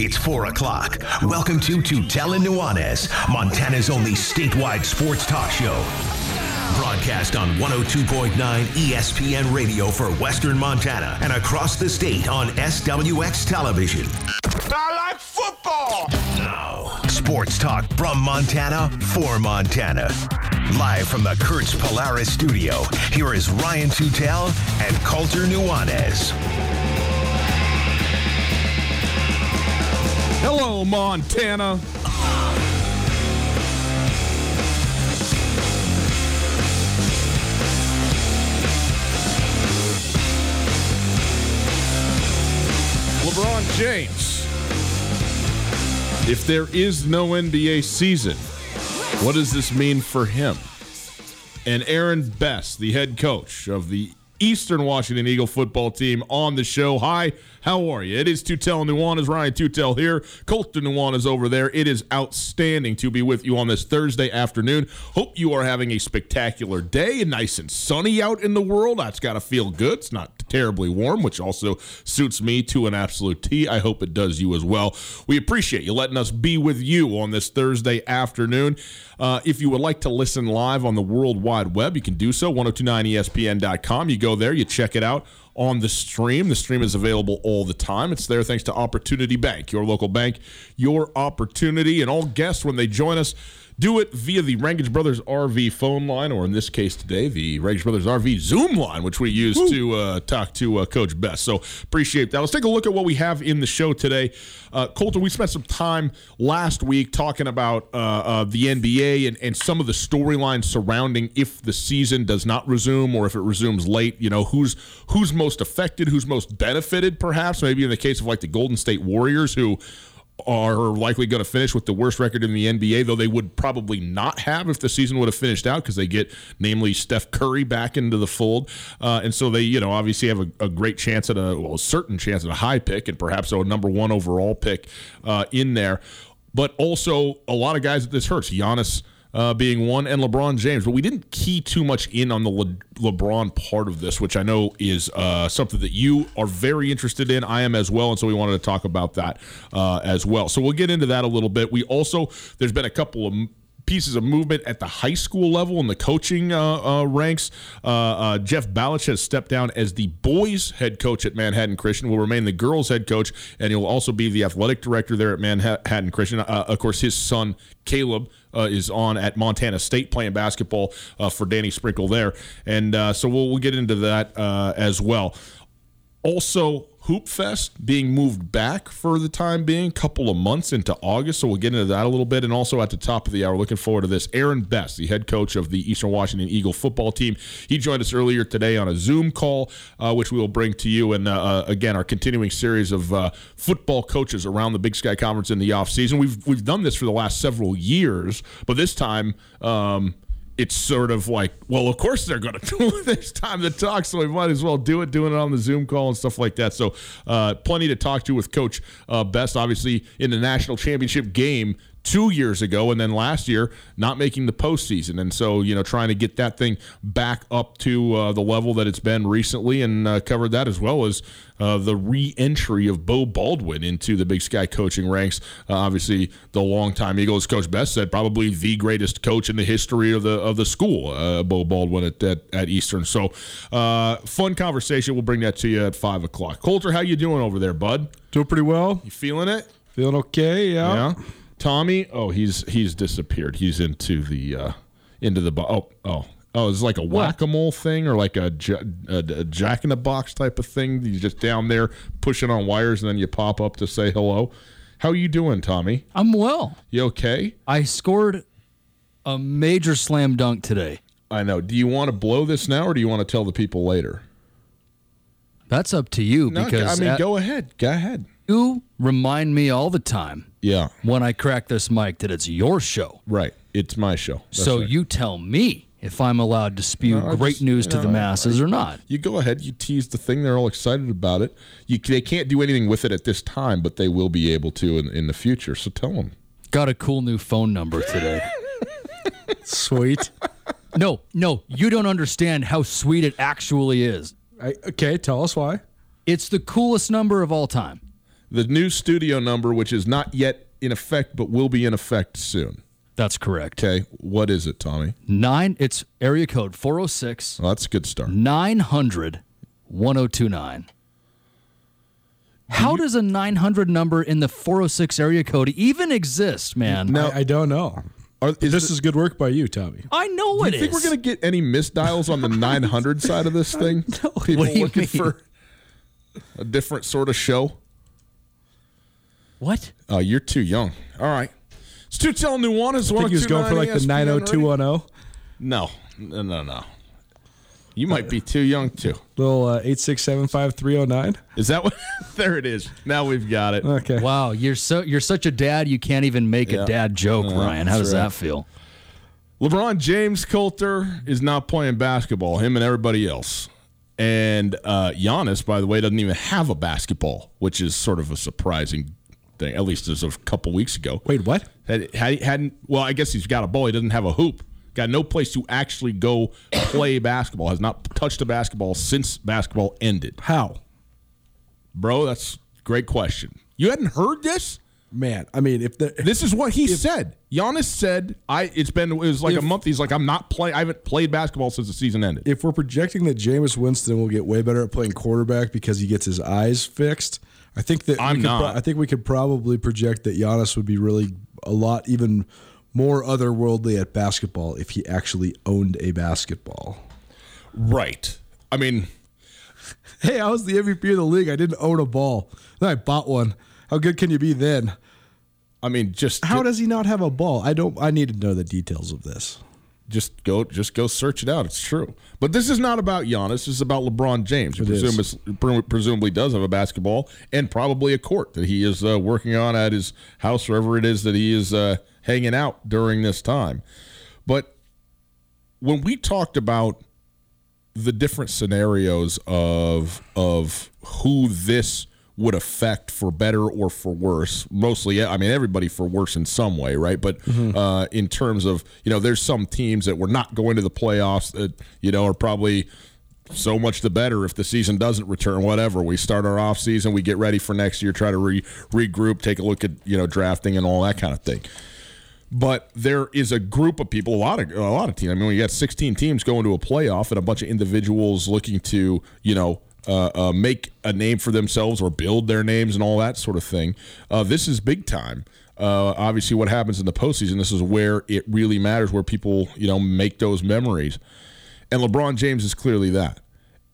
It's 4 o'clock. Welcome to Tutela Nuanez, Montana's only statewide sports talk show. Broadcast on 102.9 ESPN radio for Western Montana and across the state on SWX television. I like football. Now, sports talk from Montana for Montana. Live from the Kurtz Polaris studio, here is Ryan Tutel and Colter Nuanez. Hello, Montana. LeBron James. If there is no NBA season, what does this mean for him? And Aaron Best, the head coach of the Eastern Washington Eagle football team, on the show. Hi, how are you? It is Tutel Nuanez, Ryan Tutel here. Colter Nuanez over there. It is outstanding to be with you on this Thursday afternoon. Hope you are having a spectacular day nice and sunny out in the world. That's got to feel good. It's not terribly warm, which also suits me to an absolute T. I hope it does you as well. We appreciate you letting us be with you on this Thursday afternoon. Uh, if you would like to listen live on the World Wide Web, you can do so. 1029ESPN.com. You go there, you check it out on the stream. The stream is available all the time. It's there thanks to Opportunity Bank, your local bank, your opportunity. And all guests, when they join us, do it via the Rangitsch Brothers RV phone line, or in this case today, the Rangitsch Brothers RV Zoom line, which we use to uh, talk to uh, Coach Best. So appreciate that. Let's take a look at what we have in the show today. Uh, Colter, we spent some time last week talking about uh, uh, the NBA and, and some of the storylines surrounding if the season does not resume or if it resumes late. You know, who's who's most affected, who's most benefited, perhaps. Maybe in the case of like the Golden State Warriors, who are likely going to finish with the worst record in the NBA, though they would probably not have if the season would have finished out because they get, namely, Steph Curry back into the fold. Uh, and so they, you know, obviously have a, a great chance at a, well, a certain chance at a high pick and perhaps a number one overall pick uh, in there. But also a lot of guys that this hurts. Giannis uh, being one, and LeBron James. But we didn't key too much in on the Le- LeBron part of this, which I know is uh, something that you are very interested in. I am as well, and so we wanted to talk about that uh, as well. So we'll get into that a little bit. We also there's been a couple of pieces of movement at the high school level in the coaching uh, uh, ranks. Uh, uh, Jeff Bellach has stepped down as the boys' head coach at Manhattan Christian. Will remain the girls' head coach, and he'll also be the athletic director there at Manhattan Christian. Uh, of course, his son Caleb. Uh, is on at Montana State playing basketball for Danny Sprinkle there, and so we'll, we'll get into that as well. Also, Hoop Fest being moved back for the time being, a couple of months into August. So we'll get into that a little bit. And also at the top of the hour, looking forward to this. Aaron Best, the head coach of the Eastern Washington Eagle football team, he joined us earlier today on a Zoom call, uh, which we will bring to you. And uh, uh, again, our continuing series of uh, football coaches around the Big Sky Conference in the offseason. We've we've done this for the last several years, but this time. Um, it's sort of like, well, of course they're going to do it. There's time to talk, so we might as well do it, doing it on the Zoom call and stuff like that. So, uh, plenty to talk to with Coach uh, Best, obviously, in the national championship game two years ago, and then last year not making the postseason, and so you know trying to get that thing back up to uh, the level that it's been recently, and uh, covered that as well as uh, the re-entry of Beau Baldwin into the Big Sky coaching ranks. Uh, obviously, the longtime Eagles coach Best said probably the greatest coach in the history of the of the school, uh, Beau Baldwin at, at, at Eastern. So, uh, fun conversation. We'll bring that to you at five o'clock. Colter, how you doing over there, bud? Doing pretty well. You feeling it? Feeling okay, yeah. Yeah. Tommy, oh, he's he's disappeared. He's into the uh into the bo- oh oh oh. It's like a whack a mole thing or like a, a, a jack in the box type of thing. You're just down there pushing on wires and then you pop up to say hello. How you doing, Tommy? I'm well. You okay? I scored a major slam dunk today. I know. Do you want to blow this now or do you want to tell the people later? That's up to you No, because I mean, at- go ahead. Go ahead. you remind me all the time Yeah, when I crack this mic that it's your show. right. It's my show. That's so right. you tell me if I'm allowed to spew No, great just- news you to know, the masses or not. You go ahead. You tease the thing. They're all excited about it. You, they can't do anything with it at this time, but they will be able to in, in the future. So tell them. Got a cool new phone number today. Sweet. no, no, you don't understand how sweet it actually is. I, okay, tell us why. It's the coolest number of all time. The new studio number, which is not yet in effect, but will be in effect soon. That's correct. Okay. What is it, Tommy? Nine, it's area code 406 Well, that's a good start. 900 1029. How does a 900 number in the 406 area code even exist, man? I, I don't know. Are, is This the- is good work by you, Tommy. I know it is. do it you think is. we're going to get any misdials on the 900 side of this thing? People What do you looking mean? for a different sort of show? What? Oh, you're too young. All right. It's two telling Nuanez. I think he was going for like the 90210. No, no, no, no. You might be too young too. Little uh, 8675309. Is that what? there it is. Now we've got it. Okay. Wow, you're so you're such a dad you can't even make Yeah. a dad joke, Ryan. How does right. that feel? LeBron James Colter is not playing basketball. Him and everybody else. And uh, Giannis, by the way, doesn't even have a basketball, which is sort of a surprising thing. At least as of a couple weeks ago. Wait, what? Had, had, hadn't well, I guess he's got a ball. He doesn't have a hoop. Got no place to actually go play basketball. Has not touched a basketball since basketball ended. How? Bro, that's a great question. You hadn't heard this? Man, I mean, if the This is what he said. Giannis said, "I." It's been it was like If- a month. He's like, "I'm not playing. I haven't played basketball since the season ended." if we're projecting that Jameis Winston will get way better at playing quarterback because he gets his eyes fixed, I think that I'm could pro- not. I think we could probably project that Giannis would be really a lot even more otherworldly at basketball if he actually owned a basketball. right. I mean, Hey, I was the MVP of the league. I didn't own a ball. Then I bought one. How good can you be then? I mean, just How does he not have a ball? I don't. I need to know the details of this. Just go just go search it out. It's true. But this is not about Giannis. This is about LeBron James, who It is. presumably, pre- presumably does have a basketball and probably a court that he is uh, working on at his house, wherever it is that he is uh, hanging out during this time. But when we talked about the different scenarios of of who this would affect for better or for worse. Mostly, I mean, everybody for worse in some way, right? But uh, in terms of you know, there's some teams that were not going to the playoffs that you know are probably so much the better if the season doesn't return. Whatever, we start our off season, we get ready for next year, try to re- regroup, take a look at you know drafting and all that kind of thing but there is a group of people, a lot of a lot of teams. I mean, you got 16 teams going to a playoff and a bunch of individuals looking to, you know, uh, uh, make a name for themselves or build their names and all that sort of thing. Uh, this is big time. Uh, obviously, what happens in the postseason, this is where it really matters, where people, you know, make those memories. And LeBron James is clearly that.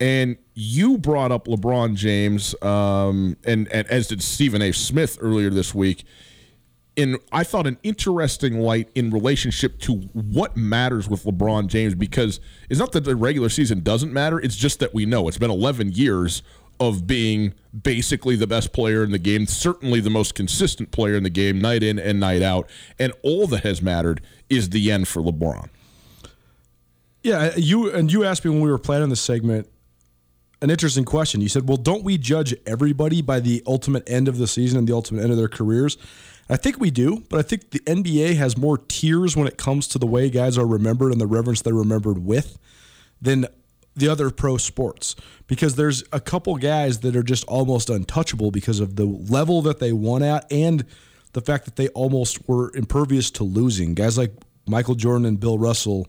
And you brought up LeBron James, um, and, and as did Stephen A. Smith earlier this week in I thought an interesting light in relationship to what matters with LeBron James because it's not that the regular season doesn't matter, it's just that we know it's been 11 years of being basically the best player in the game, certainly the most consistent player in the game night in and night out, and all that has mattered is the end for LeBron. Yeah, you and you asked me when we were planning this segment an interesting question. You said, "Well, don't we judge everybody by the ultimate end of the season and the ultimate end of their careers?" I think we do, but I think the NBA has more tiers when it comes to the way guys are remembered and the reverence they're remembered with than the other pro sports because there's a couple guys that are just almost untouchable because of the level that they won at and the fact that they almost were impervious to losing. Guys like Michael Jordan and Bill Russell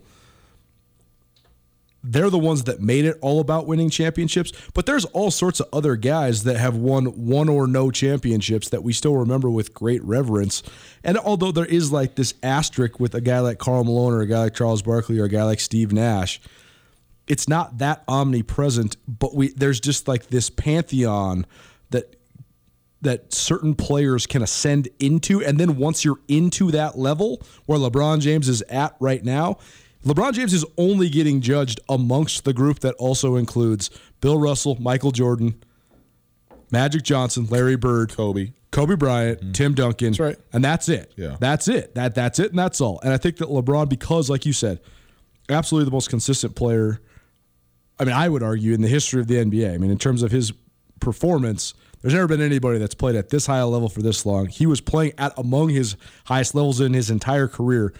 they're the ones that made it all about winning championships. But there's all sorts of other guys that have won one or no championships that we still remember with great reverence. And although there is like this asterisk with a guy like Karl Malone or a guy like Charles Barkley or a guy like Steve Nash, it's not that omnipresent. But we there's just like this pantheon that that certain players can ascend into. And then once you're into that level where LeBron James is at right now, LeBron James is only getting judged amongst the group that also includes Bill Russell, Michael Jordan, Magic Johnson, Larry Bird, Kobe. Kobe Bryant, mm-hmm. Tim Duncan. That's right. And that's it. Yeah. That's it. That that's it and that's all. And I think that LeBron, because like you said, absolutely the most consistent player. I mean, I would argue in the history of the NBA. I mean, in terms of his performance, there's never been anybody that's played at this high a level for this long. He was playing at among his highest levels in his entire career.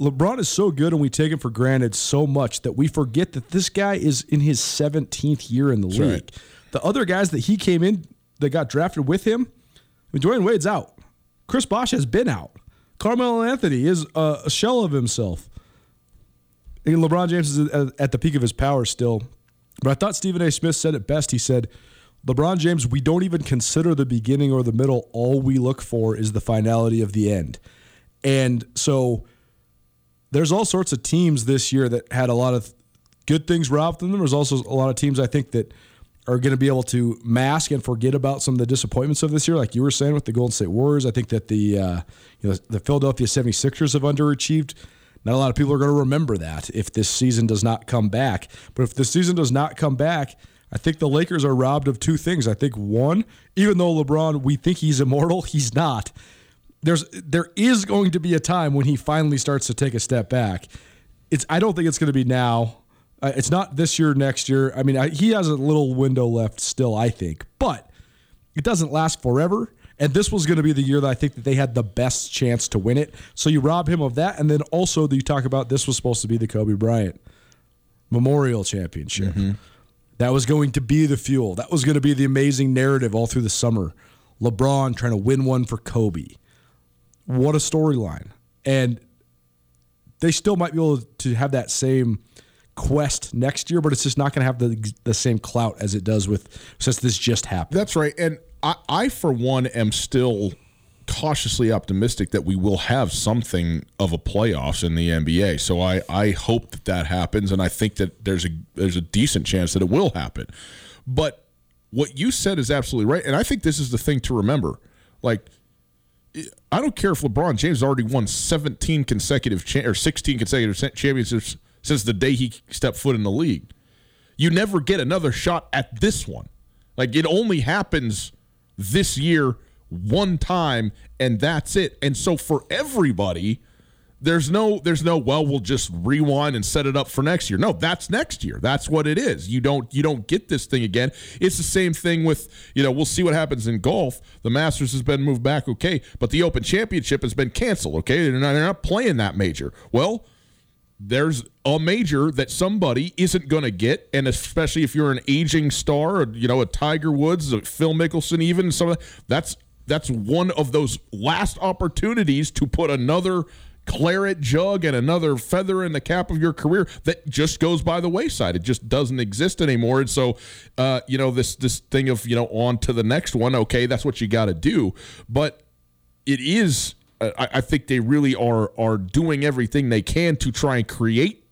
LeBron is so good and we take him for granted so much that we forget that this guy is in his 17th year in the league. right. The other guys that he came in that got drafted with him, I mean, Dwyane Wade's out. Chris Bosh has been out. Carmelo Anthony is a, a shell of himself. And LeBron James is at the peak of his power still. But I thought Stephen A. Smith said it best. He said, LeBron James, we don't even consider the beginning or the middle. All we look for is the finality of the end. And so there's all sorts of teams this year that had a lot of good things robbed from them. There's also a lot of teams I think that are going to be able to mask and forget about some of the disappointments of this year, like you were saying with the Golden State Warriors. I think that the uh, you know the Philadelphia 76ers have underachieved. Not a lot of people are going to remember that if this season does not come back. But if the season does not come back, I think the Lakers are robbed of two things. I think one, even though LeBron, we think he's immortal, he's not there's there is going to be a time when he finally starts to take a step back. It's I don't think it's going to be now. Uh, it's not this year, next year. I mean, I, he has a little window left still, I think, but it doesn't last forever. And this was going to be the year that I think that they had the best chance to win it. So you rob him of that, and then also you talk about this was supposed to be the Kobe Bryant Memorial Championship. That was going to be the fuel. That was going to be the amazing narrative all through the summer. LeBron trying to win one for Kobe. What a storyline. And they still might be able to have that same quest next year, but it's just not going to have the the same clout as it does with since this just happened. That's right. And I, I, for one, am still cautiously optimistic that we will have something of a playoffs in the NBA. So I, I hope that that happens, and I think that there's a there's a decent chance that it will happen. But what you said is absolutely right, and I think this is the thing to remember. Like, I don't care if LeBron James already won 17 consecutive cha- or 16 consecutive championships since the day he stepped foot in the league. You never get another shot at this one. Like it only happens this year one time and that's it. And so for everybody, there's no there's no well we'll just rewind and set it up for next year. No, that's next year. That's what it is. You don't you don't get this thing again. It's the same thing with, you know, we'll see what happens in golf. The Masters has been moved back, okay, but the Open Championship has been canceled, okay? They're not, they're not playing that major. Well, there's a major that somebody isn't going to get, and especially if you're an aging star, or, you know, a Tiger Woods, a Phil Mickelson, even some of that, that's that's one of those last opportunities to put another claret jug and another feather in the cap of your career that just goes by the wayside. It just doesn't exist anymore. And so, uh, you know, this this thing of you know on to the next one. Okay, that's what you got to do, but it is I, I think they really are are doing everything they can to try and create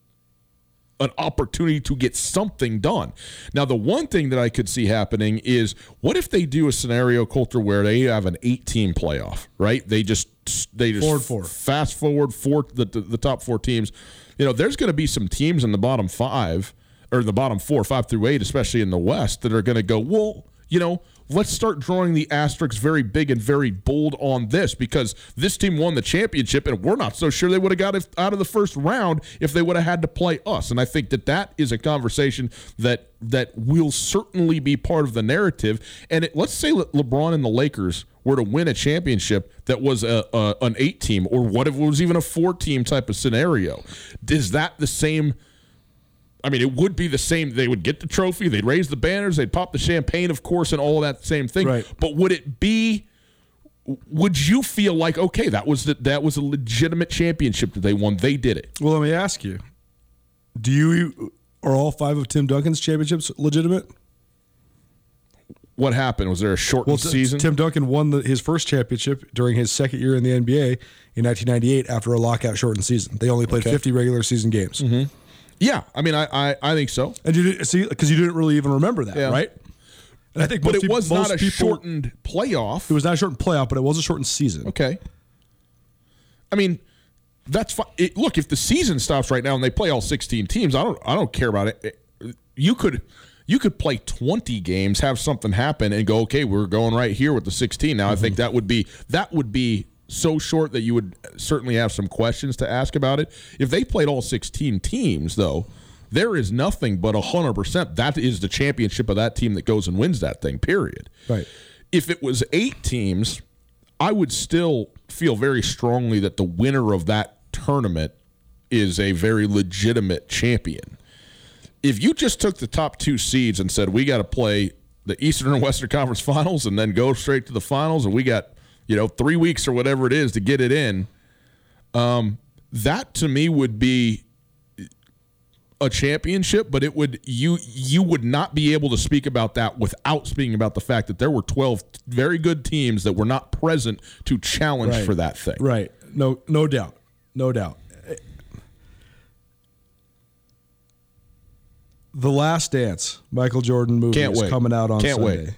an opportunity to get something done. Now, the one thing that I could see happening is what if they do a scenario Colter where they have an 18 playoff, right? They just they just Forward four. fast forward four the, the, the top four teams. You know, there's going to be some teams in the bottom five or the bottom four, five through eight, especially in the West, that are going to go, well, you know, let's start drawing the asterisks very big and very bold on this because this team won the championship, and we're not so sure they would have got out of the first round if they would have had to play us. And I think that that is a conversation that that will certainly be part of the narrative. And it, let's say Le- LeBron and the Lakers were to win a championship that was a, a an eight team, or what if it was even a four team type of scenario? Is that the same? I mean, it would be the same. They would get the trophy, they'd raise the banners, they'd pop the champagne, of course, and all that same thing. Right. But would it be? Would you feel like okay, that was the, that was a legitimate championship that they won? They did it. Well, let me ask you: Do you are all five of Tim Duncan's championships legitimate? What happened? Was there a shortened Well, t- season? Tim Duncan won the, his first championship during his second year in the NBA in 1998 after a lockout shortened season. They only played 50 regular season games. Mm-hmm. Yeah, I mean, I I, I think so. And you didn't see because you didn't really even remember that, Yeah. right? And I think, But it was most not a people- shortened playoff. It was not a shortened playoff, but it was a shortened season. Okay. I mean, that's fine. It, look, if the season stops right now and they play all 16 teams, I don't I don't care about it. You could you could play 20 games, have something happen and go, "Okay, we're going right here with the 16." Now, I think mm-hmm. that would be that would be so short that you would certainly have some questions to ask about it. If they played all 16 teams though, there is nothing but 100% that is the championship of that team that goes and wins that thing, period. Right. If it was 8 teams, I would still feel very strongly that the winner of that tournament is a very legitimate champion. If you just took the top two seeds and said we got to play the Eastern and Western Conference Finals and then go straight to the finals, and we got you know three weeks or whatever it is to get it in, um, that to me would be a championship, but it would you you would not be able to speak about that without speaking about the fact that there were twelve very good teams that were not present to challenge Right. for that thing. Right. No, no doubt. No doubt. The Last Dance, Michael Jordan movie Can't is wait. coming out on Can't Sunday. wait.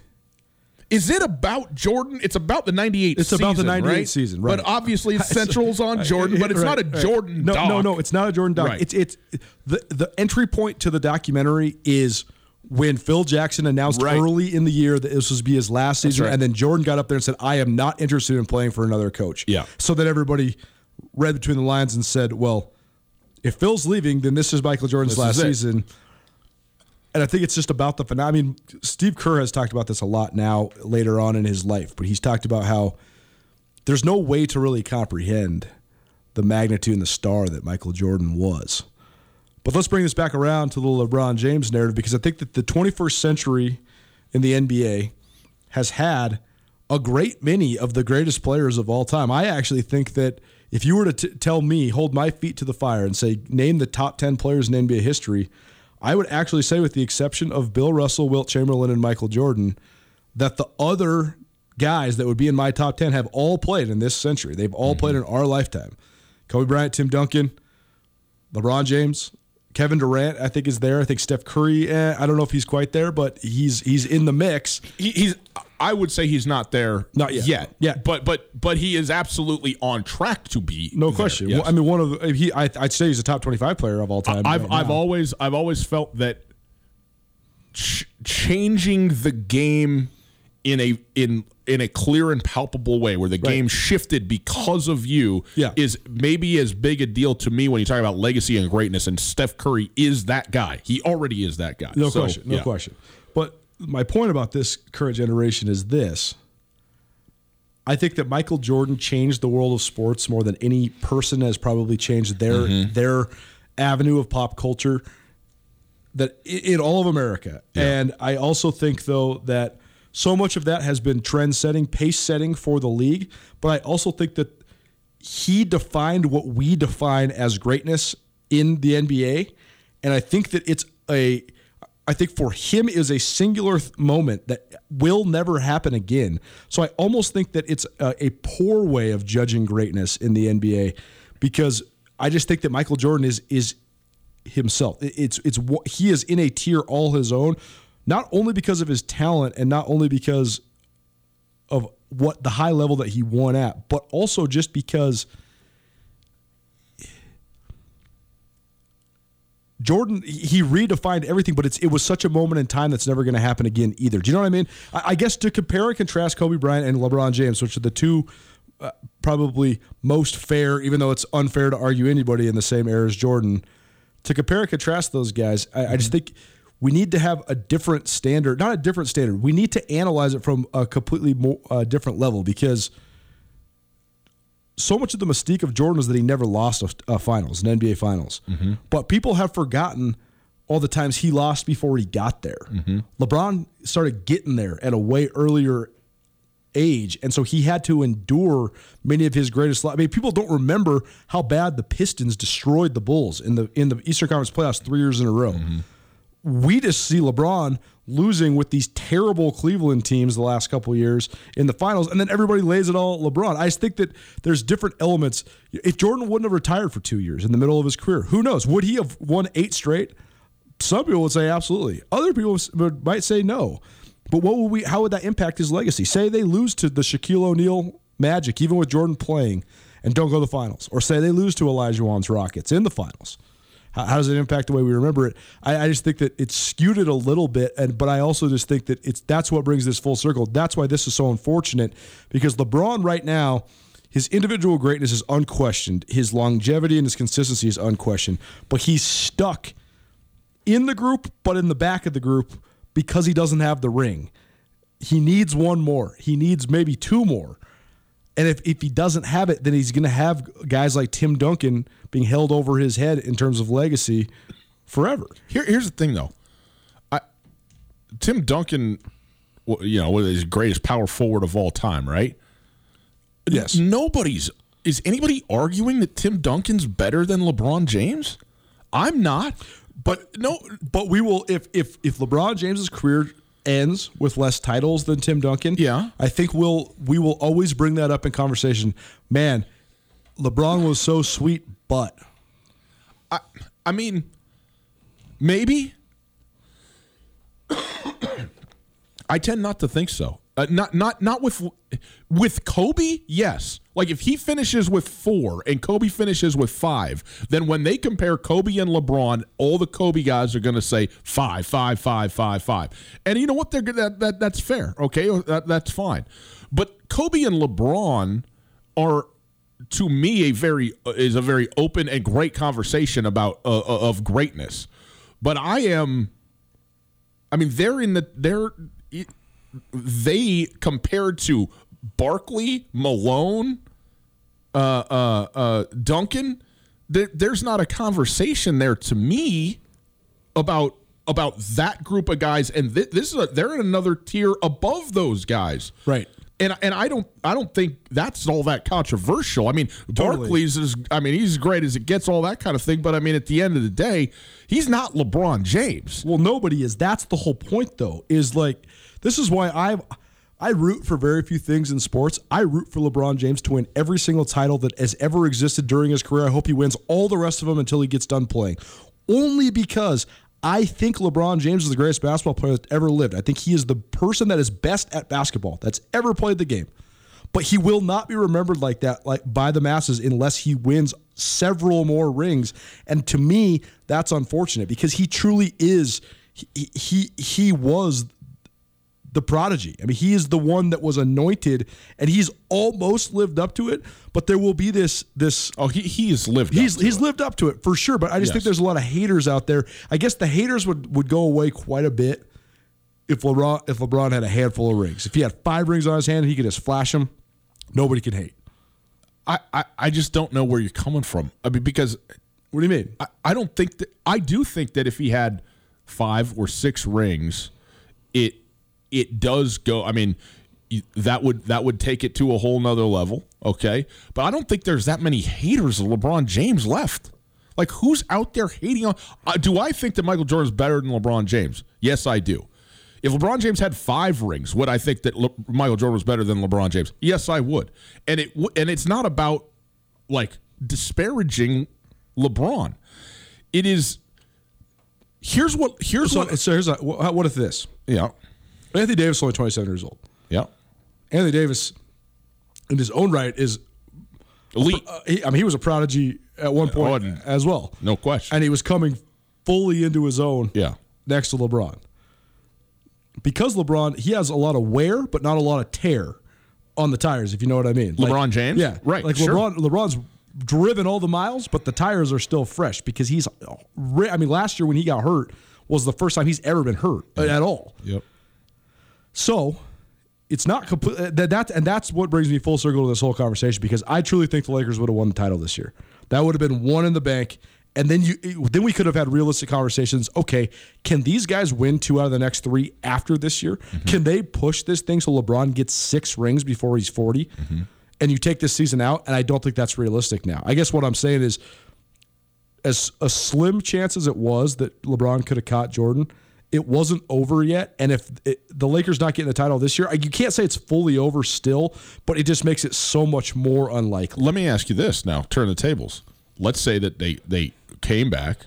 Is it about Jordan? It's about the '98. It's about the season, 98 right? season, right. But obviously, Central's on Jordan, but it's Right, not a. Jordan. No, doc. no, no. It's not a Jordan doc. Right. It's it's the the entry point to the documentary is when Phil Jackson announced Right. early in the year that this was be his last season, right. and then Jordan got up there and said, "I am not interested in playing for another coach." Yeah. So that everybody read between the lines and said, "Well, if Phil's leaving, then this is Michael Jordan's This last season." it. Season." And I think it's just about the finale. I mean, Steve Kerr has talked about this a lot now later on in his life, but he's talked about how there's no way to really comprehend the magnitude and the star that Michael Jordan was. But let's bring this back around to the LeBron James narrative because I think that the 21st century in the NBA has had a great many of the greatest players of all time. I actually think that if you were to t- tell me, hold my feet to the fire and say, name the top 10 players in NBA history, I would actually say, with the exception of Bill Russell, Wilt Chamberlain, and Michael Jordan, that the other guys that would be in my top 10 have all played in this century. They've all played in our lifetime. Kobe Bryant, Tim Duncan, LeBron James, Kevin Durant, I think is there. I think Steph Curry, eh, I don't know if he's quite there, but he's he's in the mix. He, he's. I would say he's not there. Not yet. Yet. Yeah. But but but he is absolutely on track to be. No there, question. yes. Well, I mean, one of the, he, I, I'd say he's a top twenty-five player of all time. I've right I've always I've always felt that ch- changing the game in a in in a clear and palpable way where the game shifted because of you Yeah. is maybe as big a deal to me when you talk about legacy and greatness and Steph Curry is that guy. He already is that guy. No So, question. No yeah. question. My point about this current generation is this. I think that Michael Jordan changed the world of sports more than any person has probably changed their Mm-hmm. their avenue of pop culture that in all of America. And I also think though that so much of that has been trend setting, pace setting for the league, but I also think that he defined what we define as greatness in the NBA, and I think that it's a I think for him is a singular th- moment that will never happen again. So I almost think that it's a, a poor way of judging greatness in the NBA because I just think that Michael Jordan is is himself. It- It's it's he is in a tier all his own, not only because of his talent and not only because of what the high level that he won at, but also just because Jordan, he redefined everything, but it's it was such a moment in time that's never going to happen again either. Do you know what I mean? I, I, guess to compare and contrast Kobe Bryant and LeBron James, which are the two uh, probably most fair, even though it's unfair to argue anybody in the same era as Jordan, to compare and contrast those guys, I, I just think we need to have a different standard, not a different standard. We need to analyze it from a completely more, uh, different level because so much of the mystique of Jordan was that he never lost a, a finals, an NBA finals. Mm-hmm. But people have forgotten all the times he lost before he got there. Mm-hmm. LeBron started getting there at a way earlier age, and so he had to endure many of his greatest. I mean, people don't remember how bad the Pistons destroyed the Bulls in the in the Eastern Conference playoffs three years in a row. Mm-hmm. We just see LeBron losing with these terrible Cleveland teams the last couple years in the finals, and then everybody lays it all LeBron. I just think that there's different elements. If Jordan wouldn't have retired for two years in the middle of his career, who knows? Would he have won eight straight? Some people would say absolutely. Other people might say no. But what would we? How would that impact his legacy? Say they lose to the Shaquille O'Neal Magic, even with Jordan playing, and don't go to the finals, or say they lose to Olajuwon's Rockets in the finals how, how, does it impact the way we remember it? I, I, just think that it's skewed it a little bit, and but I also just think that it's that's what brings this full circle. That's why this is so unfortunate because LeBron right now. His individual greatness is unquestioned. His longevity and his consistency is unquestioned. But he's stuck in the group, but in the back of the group because he doesn't have the ring. He needs one more. He needs maybe two more. And if, if he doesn't have it, then he's going to have guys like Tim Duncan being held over his head in terms of legacy forever. Here, here's the thing, though. I, Tim Duncan, you know, is the greatest power forward of all time, right? Yes. Nobody's is anybody arguing that Tim Duncan's better than LeBron James? I'm not. But no, but we will if if if LeBron James's career ends with less titles than Tim Duncan. Yeah. I think we'll we will always bring that up in conversation. Man, LeBron was so sweet, but I I mean maybe I tend not to think so. Uh, not not not with with Kobe. Yes, like if he finishes with four and Kobe finishes with five, then when they compare Kobe and LeBron, all the Kobe guys are going to say five, five, five, five, five. And you know what? They're that, that that's fair. Okay, that, that's fine. But Kobe and LeBron are to me a very is a very open and great conversation about uh, uh of greatness. But I am I mean they're in the they're they compared to Barkley, Malone, uh, uh, uh, Duncan, there, there's not a conversation there to me about about that group of guys, and th- this is a, they're in another tier above those guys, right? And and I don't I don't think that's all that controversial. I mean, totally. Barkley's is I mean he's as great as it gets, all that kind of thing. But I mean, at the end of the day, he's not LeBron James. Well, nobody is. That's the whole point, though. Is like this is why I I root for very few things in sports. I root for LeBron James to win every single title that has ever existed during his career. I hope he wins all the rest of them until he gets done playing. Only because I think LeBron James is the greatest basketball player that ever lived. I think he is the person that is best at basketball that's ever played the game. But he will not be remembered like that like by the masses unless he wins several more rings. And to me, that's unfortunate because he truly is he he, he was the prodigy. I mean, he is the one that was anointed, and he's almost lived up to it. But there will be this this. Oh, he he's lived. He's he's it. lived up to it for sure. But I just yes. think there's a lot of haters out there. I guess the haters would would go away quite a bit if LeBron if LeBron had a handful of rings. If he had five rings on his hand, he could just flash them. Nobody could hate. I, I, I just don't know where you're coming from. I mean, because what do you mean? I, I don't think that I do think that if he had five or six rings, it it does go. I mean, that would that would take it to a whole nother level. Okay, but I don't think there's that many haters of LeBron James left. Like, who's out there hating on? Uh, do I think that Michael Jordan is better than LeBron James? Yes, I do. If LeBron James had five rings, would I think that Le- Michael Jordan was better than LeBron James? Yes, I would. And it w- and it's not about like disparaging LeBron. It is. Here's what. Here's so, what. So here's a, what if this? Yeah. Anthony Davis is only 27 years old. Yeah. Anthony Davis, in his own right, is elite. Uh, he, I mean, he was a prodigy at one point oh, as well. No question. And he was coming fully into his own Yeah. next to LeBron. Because LeBron, he has a lot of wear, but not a lot of tear on the tires, if you know what I mean. Like- LeBron James? Yeah. Right, Like sure. LeBron LeBron's driven all the miles, but the tires are still fresh because he's I mean, last year when he got hurt was the first time he's ever been hurt at all. Yep. So it's not complete uh, that, that and that's what brings me full circle to this whole conversation because I truly think the Lakers would have won the title this year. That would have been one in the bank. And then you then we could have had realistic conversations. Okay, can these guys win two out of the next three after this year? Mm-hmm. Can they push this thing so LeBron gets six rings before he's 40? Mm-hmm. And you take this season out, and I don't think that's realistic now. I guess what I'm saying is as a slim chance as it was that LeBron could have caught Jordan, it wasn't over yet. And if it, the Lakers not getting the title this year, you can't say it's fully over still, but it just makes it so much more unlikely. Let me ask you this now. Turn the tables. Let's say that they they came back,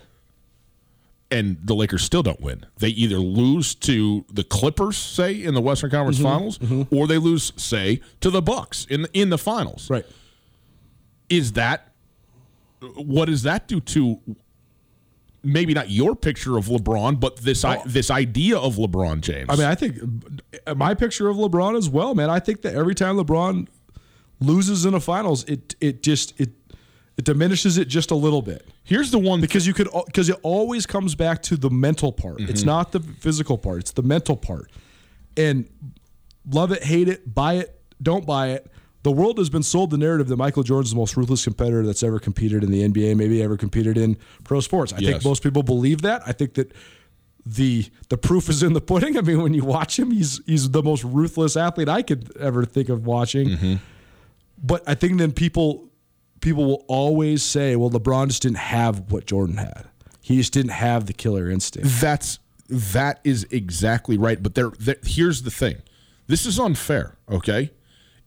and the Lakers still don't win. They either lose to the Clippers, say in the Western Conference mm-hmm. Finals, mm-hmm. or they lose, say, to the Bucks in in the finals. Right. Is that what does that do to? Maybe not your picture of LeBron, but this I, this idea of LeBron James. I mean, I think uh, my picture of LeBron as well, man. I think that every time LeBron loses in a finals, it it just it it diminishes it just a little bit. here's the one because you could because it always comes back to the mental part. It's not the physical part. It's the mental part. And love it, hate it, buy it, don't buy it. The world has been sold the narrative that Michael Jordan's the most ruthless competitor that's ever competed in the NBA, maybe ever competed in pro sports. I think most people believe that. I think that the the proof is in the pudding. I mean, when you watch him, he's he's the most ruthless athlete I could ever think of watching. Mm-hmm. But I think then people people will always say, well, LeBron just didn't have what Jordan had. He just didn't have the killer instinct. That's that is exactly right. But there, there, here's the thing: this is unfair. Okay,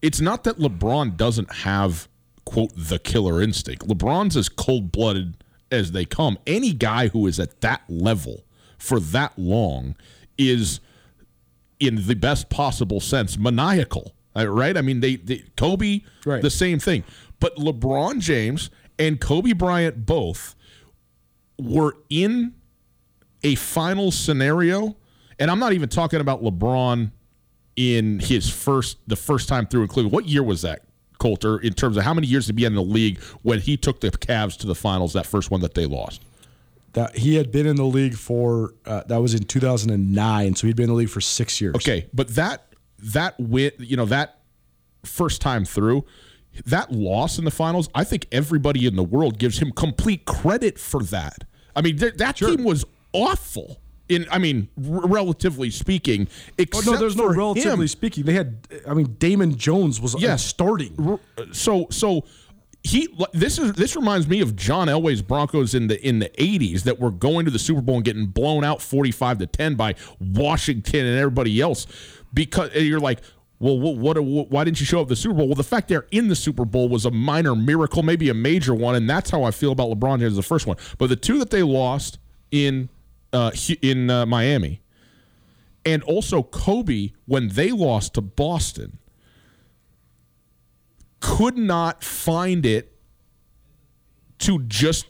it's not that LeBron doesn't have quote the killer instinct. LeBron's as cold blooded as they come. Any guy who is at that level for that long is, in the best possible sense, maniacal. uh, Right? I mean, they, they Kobe, Right. the same thing. But LeBron James and Kobe Bryant both were in a final scenario, and I'm not even talking about LeBron in his first the first time through in Cleveland. What year was that, Colter? In terms of how many years did he be in the league when he took the Cavs to the finals? That first one that they lost. That he had been in the league for uh, that was in 2009, so he'd been in the league for six years. Okay, but that that win, you know, that first time through, that loss in the finals, I think everybody in the world gives him complete credit for that. I mean, th- that team was awful. In, I mean, r- relatively speaking, Except Oh no, there's no relatively him. speaking. They had, I mean, Damon Jones was uh, Yes. starting. so so he this is this reminds me of John Elway's Broncos in the in the 80s that were going to the Super Bowl and getting blown out 45 to 10 by Washington and everybody else because you're like well, what, what, what? Why didn't you show up the Super Bowl? Well, the fact they're in the Super Bowl was a minor miracle, maybe a major one, and that's how I feel about LeBron James, the first one. But the two that they lost in uh, in uh, Miami, and also Kobe when they lost to Boston, could not find it to just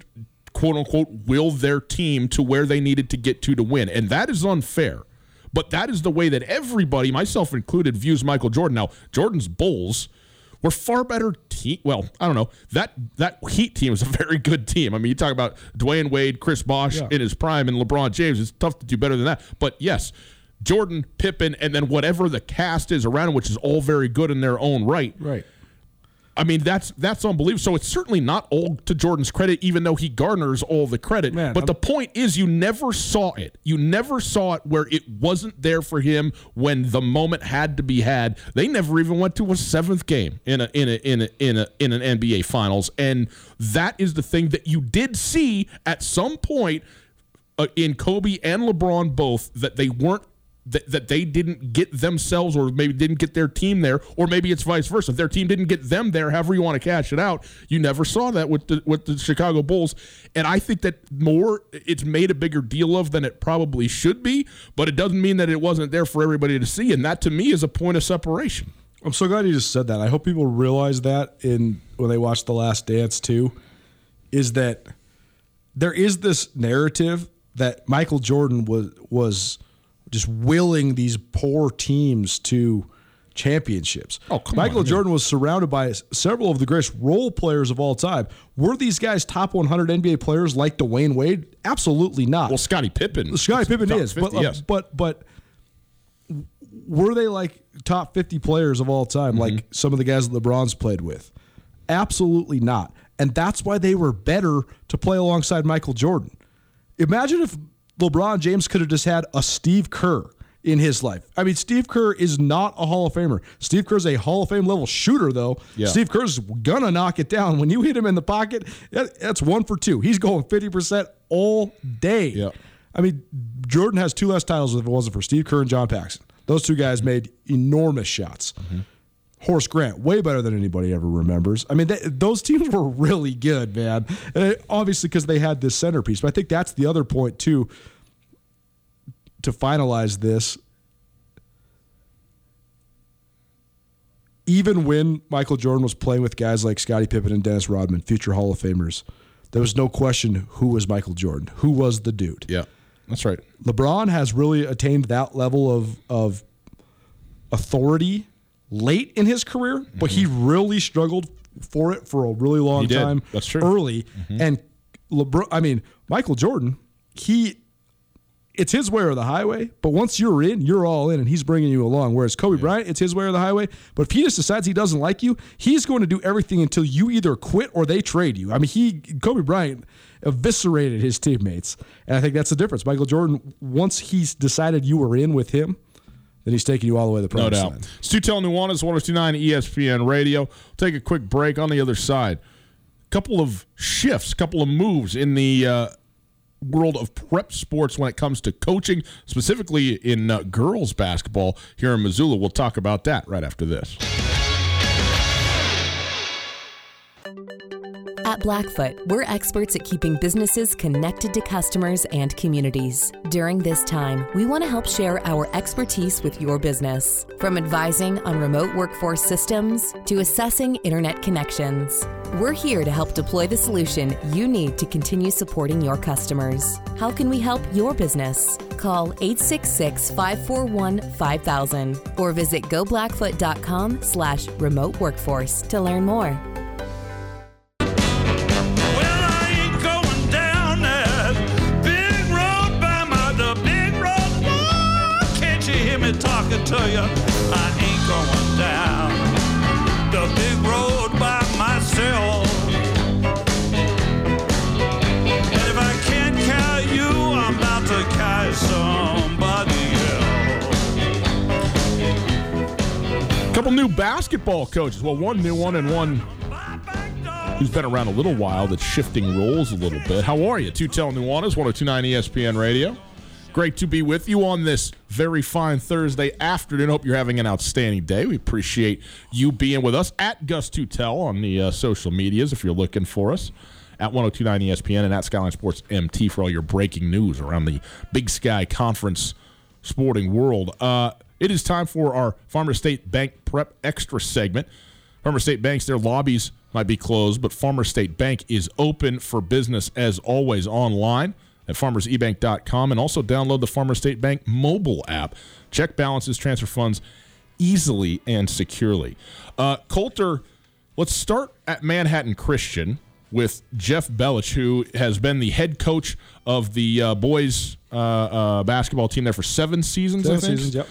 quote unquote will their team to where they needed to get to to win. And that is unfair. But that is the way that everybody, myself included, views Michael Jordan. Now, Jordan's Bulls were far better team. Well, I don't know. That that Heat team is a very good team. I mean, you talk about Dwyane Wade, Chris Bosh Yeah. in his prime, and LeBron James. It's tough to do better than that. But yes, Jordan, Pippen, and then whatever the cast is around, which is all very good in their own right. Right. I mean, that's that's unbelievable. So it's certainly not all to Jordan's credit, even though he garners all the credit. Man, but I'm- the point is, you never saw it. You never saw it where it wasn't there for him when the moment had to be had. They never even went to a seventh game in a in a in a in a in an NBA Finals, and that is the thing that you did see at some point uh, in Kobe and LeBron both that they weren't that, that they didn't get themselves or maybe didn't get their team there or maybe it's vice versa. If their team didn't get them there however you want to cash it out you never saw that with the with the Chicago Bulls. And I think that more it's made a bigger deal of than it probably should be but it doesn't mean that it wasn't there for everybody to see and that to me is a point of separation. I'm so glad you just said that. I hope people realize that in when they watch The Last Dance too, is that there is this narrative that Michael Jordan was was just willing these poor teams to championships. Oh, come Michael on, yeah. Jordan was surrounded by several of the greatest role players of all time. Were these guys top 100 NBA players like Dwyane Wade? Absolutely not. Well, Scottie Pippen. Scottie Pippen is, 50, but uh, yes. but but were they like top 50 players of all time like Mm-hmm. some of the guys that LeBron's played with? Absolutely not. And that's why they were better to play alongside Michael Jordan. Imagine if LeBron James could have just had a Steve Kerr in his life. I mean, Steve Kerr is not a Hall of Famer. Steve Kerr is a Hall of Fame level shooter, though. Yeah. Steve Kerr's gonna knock it down. When you hit him in the pocket, that- that's one for two. He's going 50% all day. Yeah. I mean, Jordan has two less titles if it wasn't for Steve Kerr and John Paxson. Those two guys made enormous shots. Mm-hmm. Horace Grant, way better than anybody ever remembers. I mean, they, those teams were really good, man. And obviously, because they had this centerpiece. But I think that's the other point, too, to finalize this. Even when Michael Jordan was playing with guys like Scottie Pippen and Dennis Rodman, future Hall of Famers, there was no question who was Michael Jordan, who was the dude. yeah, that's right. LeBron has really attained that level of of authority late in his career, but he mm-hmm. really struggled for it for a really long time. That's true. Early mm-hmm. and LeBron, I mean Michael Jordan, he it's his way or the highway. But once you're in, you're all in, and he's bringing you along. Whereas Kobe Bryant, it's his way or the highway. But if he just decides he doesn't like you, he's going to do everything until you either quit or they trade you. I mean, he Kobe Bryant eviscerated his teammates, and I think that's the difference. Michael Jordan, once he's decided you were in with him, then he's taking you all the way to the No promised doubt. land. Stu Tell Nuanez, 1029 ESPN Radio. Take a quick break on the other side. Couple of shifts, couple of moves in the uh, world of prep sports when it comes to coaching, specifically in uh, girls basketball here in Missoula. We'll talk about that right after this. At Blackfoot, we're experts at keeping businesses connected to customers and communities. During this time, we want to help share our expertise with your business. From advising on remote workforce systems to assessing internet connections, we're here to help deploy the solution you need to continue supporting your customers. How can we help your business? Call 866-541-5000 or visit goblackfoot.com slash remote workforce to learn more. To you? I ain't going down the big road by myself. And if I can't carry you, I'm about to carry somebody else. couple new basketball coaches. Well, one new one and one who's been around a little while that's shifting roles a little bit. How are you? Two Tell Nuanez, 1029 ESPN Radio. Great to be with you on this very fine Thursday afternoon. Hope you're having an outstanding day. We appreciate you being with us at Gus Tutel on the uh, social medias if you're looking for us. At 1029 ESPN and at Skyline Sports MT for all your breaking news around the Big Sky Conference sporting world. Uh, it is time for our Farmer State Bank Prep Extra segment. Farmer State Banks, their lobbies might be closed, but Farmer State Bank is open for business as always online at farmersebank.com and also download the Farmer State Bank mobile app. Check balances, transfer funds easily and securely. Uh, Colter, let's start at Manhattan Christian with Jeff Bellach, who has been the head coach of the uh, boys uh, uh, basketball team there for seven seasons. I Seven think seasons, yep.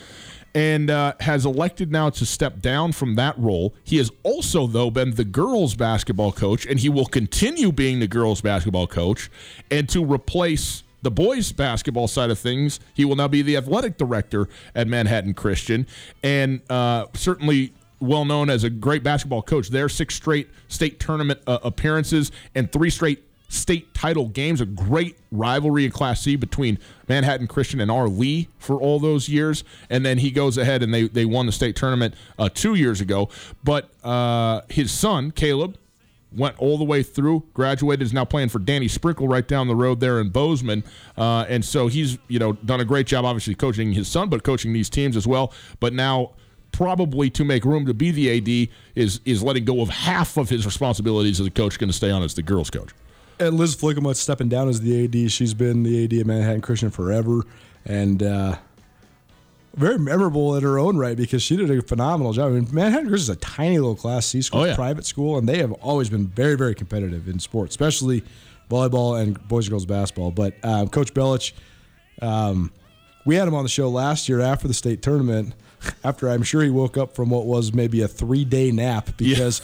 And uh, has elected now to step down from that role. He has also, though, been the girls' basketball coach, and he will continue being the girls' basketball coach. And to replace the boys' basketball side of things, he will now be the athletic director at Manhattan Christian, and uh, certainly well known as a great basketball coach. There, six straight state tournament uh, appearances and three straight state title games, a great rivalry in Class C between Manhattan Christian and Arlee for all those years. And then he goes ahead and they, they won the state tournament uh, two years ago. But uh, his son, Caleb, went all the way through, graduated, is now playing for Danny Sprinkle right down the road there in Bozeman. Uh, and so he's, you know, done a great job, obviously, coaching his son, but coaching these teams as well. But now probably to make room to be the AD is is letting go of half of his responsibilities as a coach, going to stay on as the girls coach. And Liz Flickelmuth stepping down as the AD. She's been the AD of Manhattan Christian forever, and uh, very memorable in her own right because she did a phenomenal job. I mean, Manhattan Christian is a tiny little Class C school, Oh, yeah. private school, and they have always been very, very competitive in sports, especially volleyball and boys and girls basketball. But um, Coach Bellach, um, we had him on the show last year after the state tournament. After I'm sure he woke up from what was maybe a three day nap because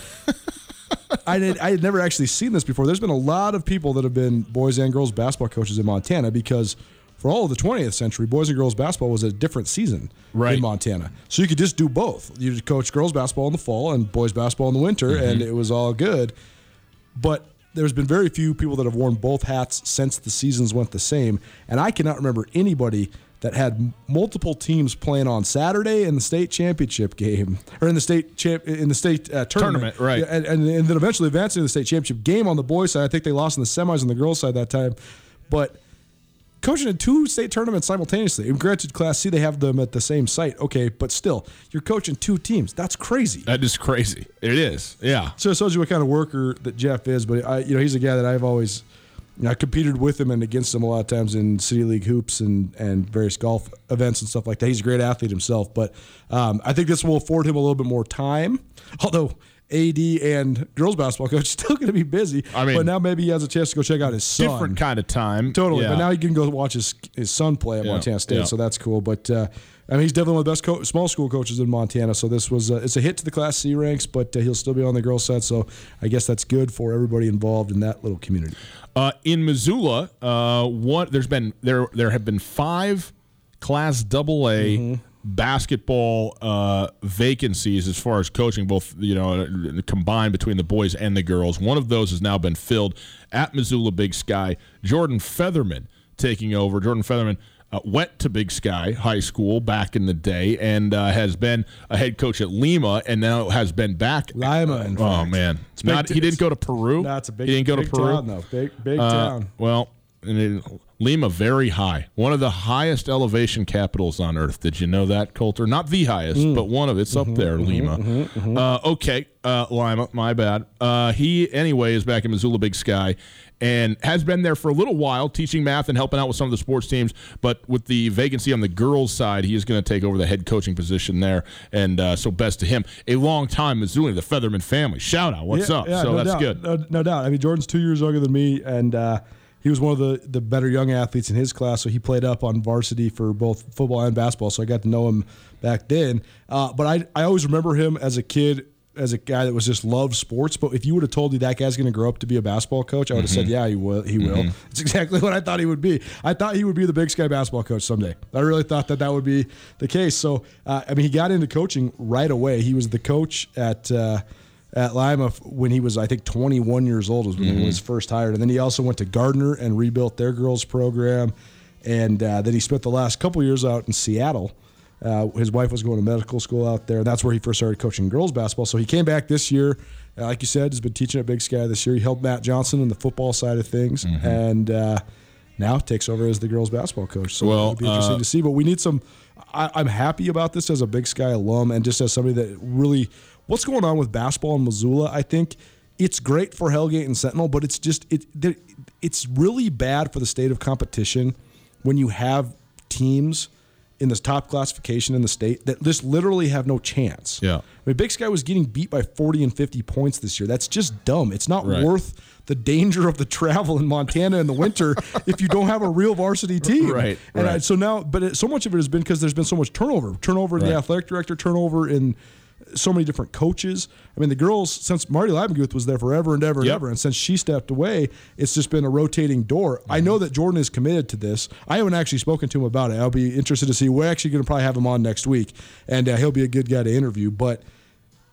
I did I had never actually seen this before. There's been a lot of people that have been boys and girls basketball coaches in Montana because for all of the 20th century, boys and girls basketball was a different season Right. in Montana. So you could just do both. You could coach girls basketball in the fall and boys basketball in the winter, mm-hmm. and it was all good. But there's been very few people that have worn both hats since the seasons went the same, and I cannot remember anybody that had multiple teams playing on Saturday in the state championship game or in the state champ in the state uh, tournament, Tournament, right. And, and and then eventually advancing to the state championship game on the boys side. I think they lost in the semis on the girls side that time, but coaching in two state tournaments simultaneously. And granted, Class C they have them at the same site, okay, but still, you're coaching two teams. That's crazy. That is crazy. It is. Yeah. So it shows you what kind of worker that Jeff is. But I, you know, he's a guy that I've always, you know, I competed with him and against him a lot of times in city league hoops and and various golf events and stuff like that. He's a great athlete himself. But um, I think this will afford him a little bit more time. Although AD and girls basketball coach still going to be busy. I mean- but now maybe he has a chance to go check out his son. Different kind of time. Totally. Yeah. But now he can go watch his his son play at Yeah, Montana State, yeah. so that's cool. But uh, I mean, he's definitely one of the best co- small school coaches in Montana. So this was uh, it's a hit to the Class C ranks, but uh, he'll still be on the girls' side. So I guess that's good for everybody involved in that little community. Uh, in Missoula, uh, what there's been there there have been five Class Double A Mm-hmm. basketball uh, vacancies as far as coaching, both you know combined between the boys and the girls. One of those has now been filled at Missoula Big Sky. Jordan Featherman taking over. Jordan Featherman. Uh, went to Big Sky High School back in the day and uh, has been a head coach at Lima and now has been back. Lima, in oh fact. man, It's not t- he didn't go to Peru. That's a big. He didn't go big to Peru. town, though. Big big Uh, town. Well, and it, Lima very high, one of the highest elevation capitals on earth. Did you know that, Colter? Not the highest, Mm. but one of it's Mm-hmm, up there. Lima. Uh, okay, uh, Lima, my bad. Uh, he anyway is back in Missoula Big Sky. And has been there for a little while, teaching math and helping out with some of the sports teams. But with the vacancy on the girls' side, he is going to take over the head coaching position there. And uh, so, best to him. A long time Missoula, the Featherman family. Shout out, what's Yeah, up? yeah, so no that's doubt. good. No, no doubt. I mean, Jordan's two years younger than me, and uh, he was one of the, the better young athletes in his class. So he played up on varsity for both football and basketball. So I got to know him back then. Uh, but I, I always remember him as a kid. As a guy that was just loved sports, but if you would have told me that guy's going to grow up to be a basketball coach, I would have said, "Yeah, he will. He will." It's exactly what I thought he would be. I thought he would be the Big Sky basketball coach someday. I really thought that that would be the case. So, uh, I mean, he got into coaching right away. He was the coach at uh, at Lima when he was, I think, 21 years old was when he was first hired. And then he also went to Gardiner and rebuilt their girls program. And uh, then he spent the last couple years out in Seattle. Uh, his wife was going to medical school out there. And that's where he first started coaching girls basketball. So he came back this year. Uh, like you said, has been teaching at Big Sky this year. He helped Matt Johnson in the football side of things. And uh, now takes over as the girls basketball coach. So Well, it'll be interesting uh, to see. But we need some. I, I'm happy about this as a Big Sky alum and just as somebody that really. What's going on with basketball in Missoula? I think it's great for Hellgate and Sentinel, but it's just it. It's really bad for the state of competition when you have teams in this top classification in the state that just literally have no chance. Yeah. I mean, Big Sky was getting beat by 40 and 50 points this year. That's just dumb. It's not Right. worth the danger of the travel in Montana in the winter if you don't have a real varsity team. Right, And I, right. so now, but it, so much of it has been because there's been so much turnover, turnover in the athletic director, turnover in so many different coaches. I mean, the girls since Marty Leibenguth was there forever and ever and Yep. ever, and since she stepped away, it's just been a rotating door. I know that Jordan is committed to this. I haven't actually spoken to him about it. I'll be interested to see. We're actually going to probably have him on next week, and uh, he'll be a good guy to interview. But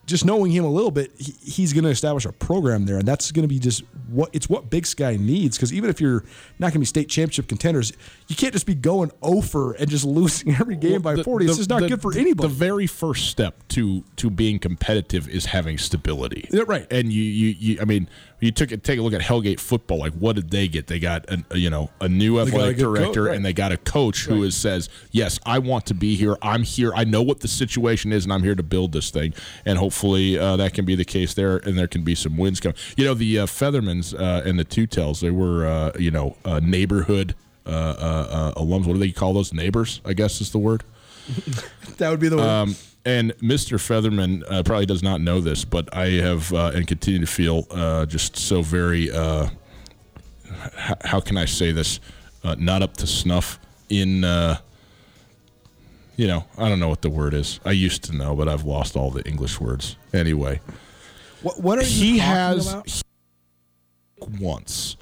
just knowing him a little bit, he, he's going to establish a program there, and that's going to be just what it's what Big Sky needs. Because even if you're not going to be state championship contenders, you can't just be going over and just losing every game by The- 40. it's the- just not the- good for anybody. The very first step to to being competitive is having stability. Yeah, right. And you you, you I mean, you took a, take a look at Hellgate football. Like, what did they get? They got an, a, you know a new a athletic coach, director, right. and they got a coach who is says, "Yes, I want to be here. I'm here. I know what the situation is, and I'm here to build this thing." And hopefully. uh, that can be the case there, and there can be some wins coming. You know, the uh, Feathermans uh, and the Two Tails, they were uh, you know uh, neighborhood uh, uh, uh, alums. What do they call those? Neighbors, I guess is the word. That would be the one. Um, and Mr. Featherman uh, probably does not know this, but I have uh, and continue to feel uh, just so very. Uh, h- how can I say this? Uh, not up to snuff in. Uh, you know, I don't know what the word is. I used to know, but I've lost all the English words. Anyway, what, what are you he has once.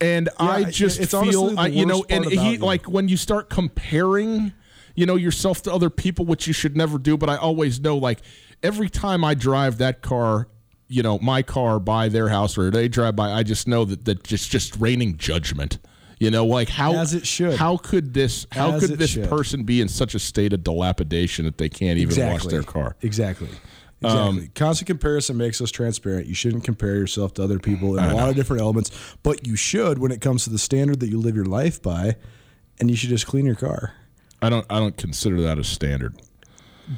And Yeah, I just feel, I, you know, and he like when you start comparing, you know, yourself to other people, which you should never do. But I always know, like, every time I drive that car, you know, my car by their house or they drive by, I just know that that just just raining judgment. You know, like how As it should. How could this? How As could this should. person be in such a state of dilapidation that they can't even wash their car? Exactly. Um, exactly. Constant comparison makes us transparent. You shouldn't compare yourself to other people in a lot of different elements, but you should when it comes to the standard that you live your life by, and you should just clean your car. I don't. I don't consider that a standard.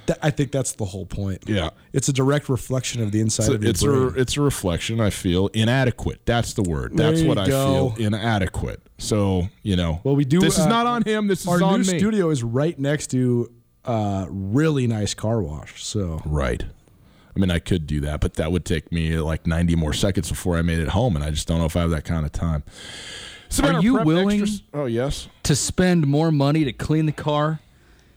That, I think that's the whole point. Yeah. It's a direct reflection of the inside It's a, of your it's brain. a it's a reflection. I feel inadequate. That's the word. There That's what I go. feel. Inadequate. So you know. well, we do. This is uh, not on him. This is our on new me. studio is right next to a really nice car wash. So Right. I mean, I could do that, but that would take me like 90 more seconds before I made it home, and I just don't know if I have that kind of time. So Are you willing- extras- Oh yes. To spend more money to clean the car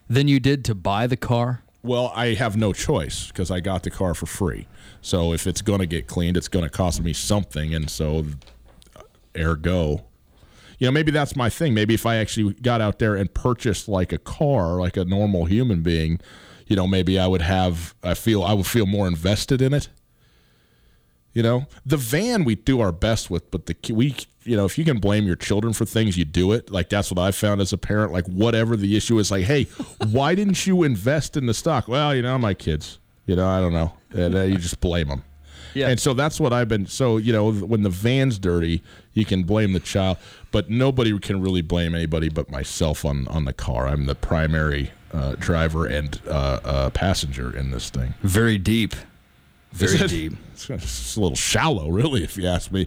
than you did to buy the car? Well, I have no choice because I got the car for free. So if it's going to get cleaned, it's going to cost me something, and so ergo, you know, maybe that's my thing. Maybe if I actually got out there and purchased like a car, like a normal human being, you know, maybe I would have. I feel I would feel more invested in it. You know, the van we do our best with, but the we, you know, if you can blame your children for things, you do it. Like that's what I found as a parent. Like whatever the issue is, like, hey, why didn't you invest in the stock? Well, you know, my kids. You know, I don't know, and uh, you just blame them. Yeah. And so that's what I've been. So you know, when the van's dirty, you can blame the child, but nobody can really blame anybody but myself on on the car. I'm the primary uh, driver and uh, uh, passenger in this thing. Very deep. Very Is it? deep. It's, it's a little shallow, really, if you ask me.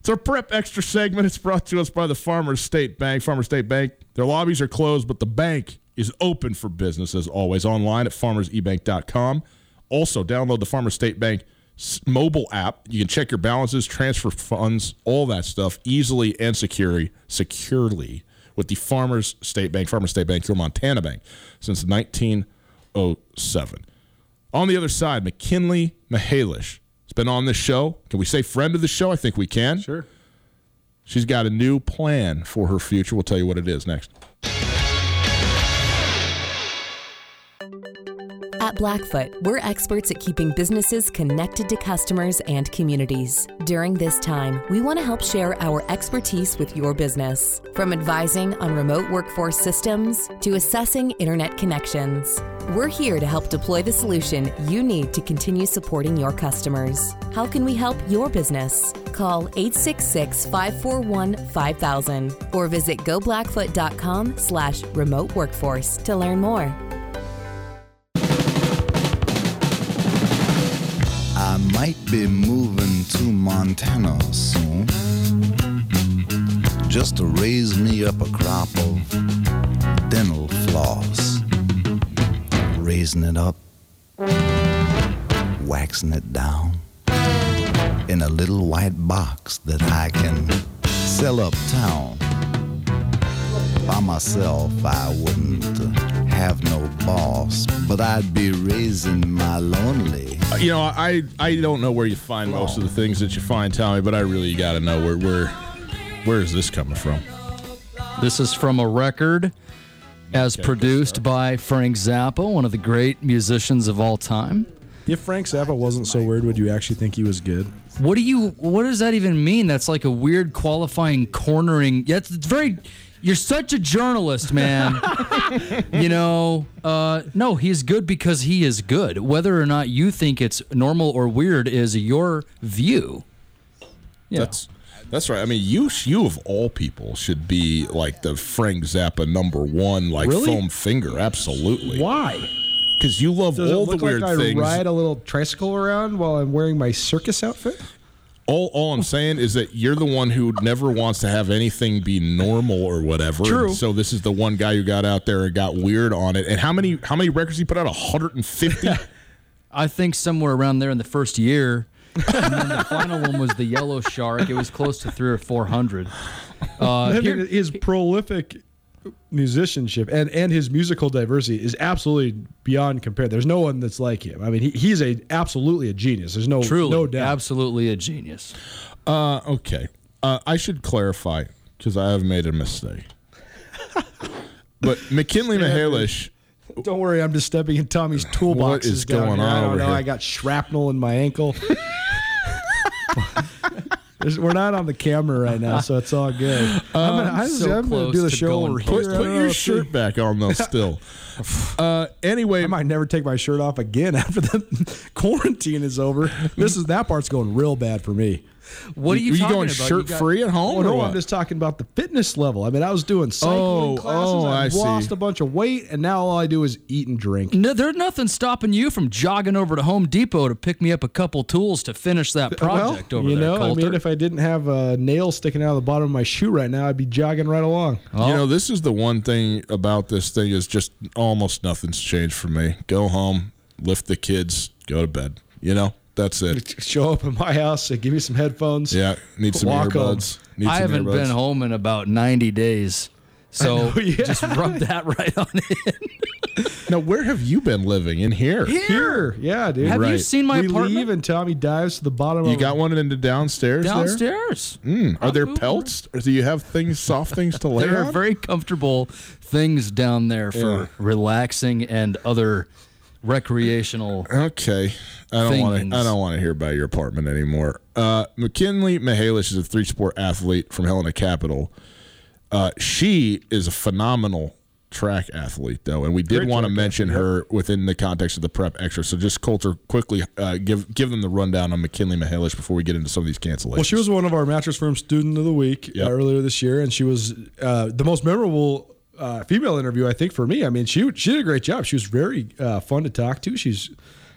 It's our prep extra segment. It's brought to us by the Farmers State Bank. Farmers State Bank, their lobbies are closed, but the bank is open for business as always online at farmersebank.com. Also, download the Farmers State Bank mobile app. You can check your balances, transfer funds, all that stuff easily and securely, securely with the Farmers State Bank. Farmers State Bank, your Montana bank since 1907. On the other side, McKinley Mahalish has been on this show. Can we say friend of the show? I think we can. sure. She's got a new plan for her future. We'll tell you what it is next. At Blackfoot, we're experts at keeping businesses connected to customers and communities. During this time, we want to help share our expertise with your business. From advising on remote workforce systems to assessing internet connections, we're here to help deploy the solution you need to continue supporting your customers. How can we help your business? Call 866-541-5000 or visit goblackfoot.com slash remote workforce to learn more. Might be moving to Montana soon. Just to raise me up a crop of dental floss. Raising it up, waxing it down in a little white box that I can sell uptown. By myself, I wouldn't have no boss, but I'd be raising my lonely. You know, I I don't know where you find most of the things that you find, Tommy, but I really got to know where where where is this coming from? This is from a record as Okay, produced by Frank Zappa, one of the great musicians of all time. If Frank Zappa wasn't so weird, would you actually think he was good? What do you? What does that even mean? That's like a weird qualifying cornering. Yeah, it's it's very. You're such a journalist, man. you know, uh, no, he's good because he is good. Whether or not you think it's normal or weird is your view. Yeah. That's that's right. I mean, you you of all people should be like the Frank Zappa number one, like Really? foam finger. Absolutely. Why? because you love Does it all the look weird like I things. ride a little tricycle around while I'm wearing my circus outfit? All, all I'm saying is that you're the one who never wants to have anything be normal or whatever. True. And so this is the one guy who got out there and got weird on it. And how many how many records he put out? 150. I think somewhere around there in the first year. and then the final one was the Yellow Shark. It was close to three or four hundred. Uh, I here- his prolific musicianship and, and his musical diversity is absolutely beyond compare. There's no one that's like him. I mean, he, he's a absolutely a genius. There's no truly, no doubt. absolutely a genius. uh, okay. Uh, I should clarify because I have made a mistake. but McKinley Mahalish Don't worry, I'm just stepping in Tommy's toolbox. What is going on I don't over know. here? I got shrapnel in my ankle. There's- We're not on the camera right now, so it's all good. I'm gonna, I was- so I'm gonna do close the to show going over here. Put, put your shirt back on though. Still. Uh, anyway, I might never take my shirt off again after the quarantine is over. This is that part's going real bad for me. What are you, you talking going about? You shirt got- free at home? Oh or no, what? I'm just talking about the fitness level. I mean, I was doing cycling Oh, oh classes. oh, I I've see. lost a bunch of weight, and now all I do is eat and drink. No, there's nothing stopping you from jogging over to Home Depot to pick me up a couple tools to finish that project well, over you there, know, Colter. I mean, if I didn't have a nail sticking out of the bottom of my shoe right now, I'd be jogging right along. You know, this is the one thing about this thing is just almost nothing's changed for me. Go home, lift the kids, go to bed. You know, that's it. Show up at my house, say, give me some headphones. Yeah, need some Walk earbuds. Need I some haven't earbuds. been home in about 90 days. So know, yeah. just rub that right on in. Now, where have you been living? In here. Here, yeah, dude. Have you seen my we apartment? leave and Tommy dives to the bottom You of got one in the downstairs. there? Downstairs. Mm, are there pelts? Or do you have things, soft things to lay There are very comfortable things down there for Yeah. relaxing and other recreational. Okay, I don't want to. I don't want to hear about your apartment anymore. Uh, McKinley Mahalish is a three-sport athlete from Helena Capital. Uh, she is a phenomenal track athlete, though, and we did Great want to track mention her within the context of the prep extra. So, just Colter, quickly uh, give give them the rundown on McKinley Mahalish before we get into some of these cancellations. Well, she was one of our Mattress Firm Student of the Week Yep. uh, earlier this year, and she was uh, the most memorable uh, female interview, I think, for me. I mean, she she did a great job. She was very uh, fun to talk to. She's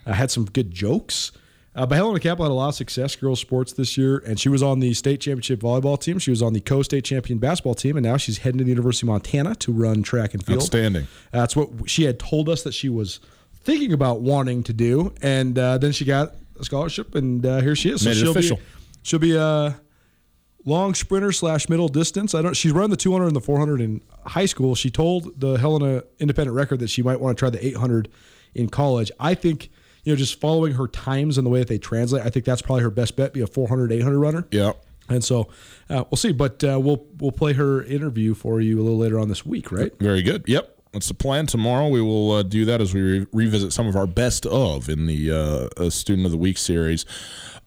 uh, had some good jokes. Uh, but Helena Capital had a lot of success girls sports this year, and she was on the state championship volleyball team. She was on the co-state champion basketball team, and now she's heading to the University of Montana to run track and field. Outstanding. That's what she had told us that she was thinking about wanting to do, and uh, then she got a scholarship, and uh, here she is. Made it she'll official. Be, she'll be a long sprinter slash middle distance. I don't. She's run the 200 and the 400 in high school. She told the Helena Independent Record that she might want to try the 800 in college. I think you know just following her times and the way that they translate. I think that's probably her best bet. Be a 400 800 runner. yeah. And so uh, we'll see, but uh, we'll we'll play her interview for you a little later on this week, right? Very good. Yep. That's the plan. Tomorrow we will uh, do that as we re- revisit some of our best of in the uh, uh, Student of the Week series.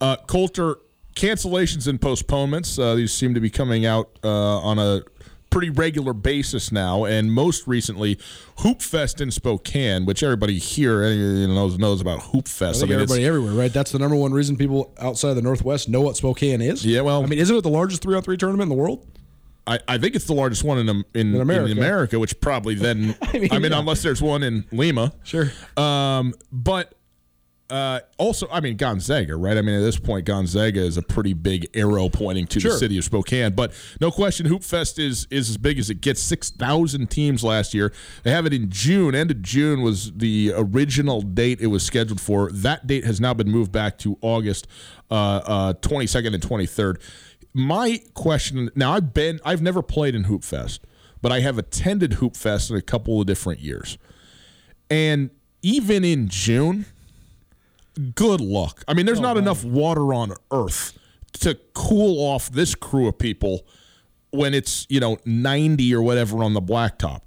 Uh, Colter, cancellations and postponements. Uh, these seem to be coming out uh, on a pretty regular basis now. And most recently, Hoop Fest in Spokane, which everybody here uh, you know, knows, knows about Hoop I Fest. think it's- everybody everywhere, right? That's the number one reason people outside of the Northwest know what Spokane is. Yeah, well- I mean, isn't it the largest three on three tournament in the world? I, I think it's the largest one in in, in, America. America. which probably then I mean, mean, yeah. unless there's one in Lima, Sure. Um, but uh, also, I mean Gonzaga, right? I mean, at this point, Gonzaga is a pretty big arrow pointing to Sure. the city of Spokane. But no question, Hoop Fest is is as big as it gets. Six thousand teams last year. They have it in June. End of June was the original date it was scheduled for. That date has now been moved back to August twenty second and twenty third. My question now, I've been, I've never played in Hoop Fest, but I have attended Hoop Fest in a couple of different years. And even in June, good luck. I mean, there's oh, not enough water on earth to cool off this crew of people when it's, you know, 90 or whatever on the blacktop.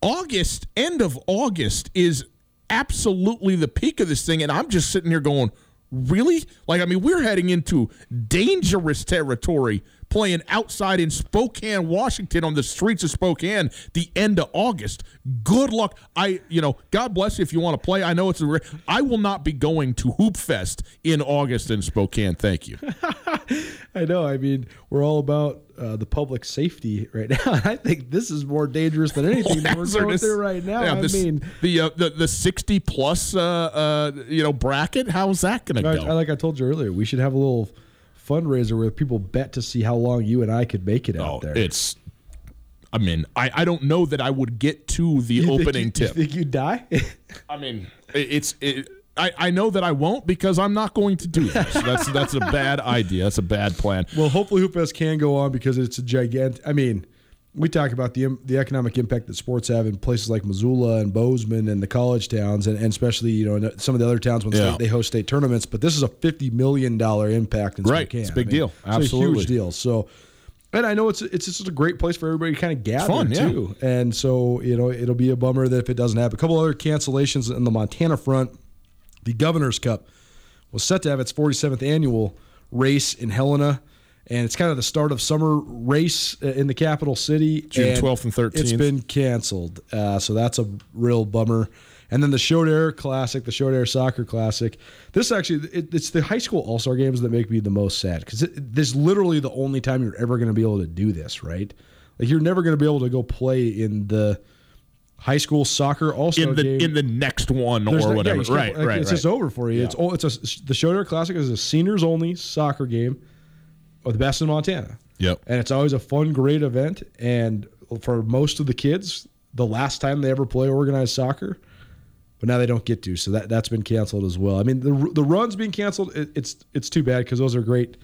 August, end of August is absolutely the peak of this thing. And I'm just sitting here going, really? Like, I mean, we're heading into dangerous territory playing outside in Spokane, Washington, on the streets of Spokane, the end of August. Good luck. I, you know, God bless you if you want to play. I know it's a. I will not be going to Hoop Fest in August in Spokane. Thank you. I know. I mean, we're all about uh, the public safety right now. I think this is more dangerous than anything that we're going through right now. Yeah, I this- mean, the uh, the the sixty plus uh, uh, you know bracket. How's that going to go? I- like I told you earlier, we should have a little fundraiser where people bet to see how long you and I could make it out Oh, there. it's. I mean, I, I don't know that I would get to the You opening you, tip. You think you die? I mean, it- it's. It, I, I know that I won't because I'm not going to do this. That's that's a bad idea. That's a bad plan. well, hopefully Hoop can go on because it's a gigantic. I mean, we talk about the the economic impact that sports have in places like Missoula and Bozeman and the college towns, and, and especially you know some of the other towns when Yeah. state, they host state tournaments. But this is a fifty million dollar impact in Right. Spokane. It's a big I mean, deal. It's a Absolutely. huge deal. So. And I know it's it's just a great place for everybody to kind of gather fun, yeah. too. And so you know it'll be a bummer that if it doesn't happen. A couple other cancellations in the Montana front. The Governor's Cup was set to have its 47th annual race in Helena, and it's kind of the start of summer race uh, in the capital city. June 12th and 13th. It's been canceled, uh, so that's a real bummer. And then the Shodair Classic, the Shodair Soccer Classic. This actually, it, it's the high school All Star games that make me the most sad because this is literally the only time you're ever going to be able to do this, right? Like you're never going to be able to go play in the high school soccer All Star In the game in the next one there's or no- yeah, whatever. just right, like, right, It's right. just over for you. It's all. It's a the Shodair Classic is a seniors only soccer game, of the best in Montana. Yep. And it's always a fun, great event. And for most of the kids, the last time they ever play organized soccer, but now they don't get to. So that that's been canceled as well. I mean, the the runs being canceled, it, it's it's too bad because those are great.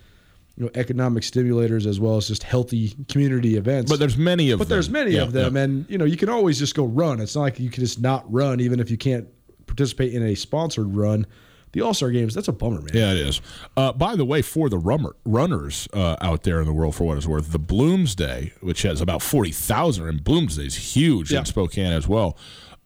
You know, economic stimulators as well as just healthy community events. But there's many of But them. there's many Yeah, of them, yeah. and you know you can always just go run. It's not like you can just not run, even if you can't participate in a sponsored run. The All Star Games, that's a bummer, man. Yeah, it is. Uh, by the way, for the rummer, runners uh, out there in the world, for what it's worth, the Bloomsday, which has about 40,000, and Bloomsday is huge Yeah. in Spokane as well,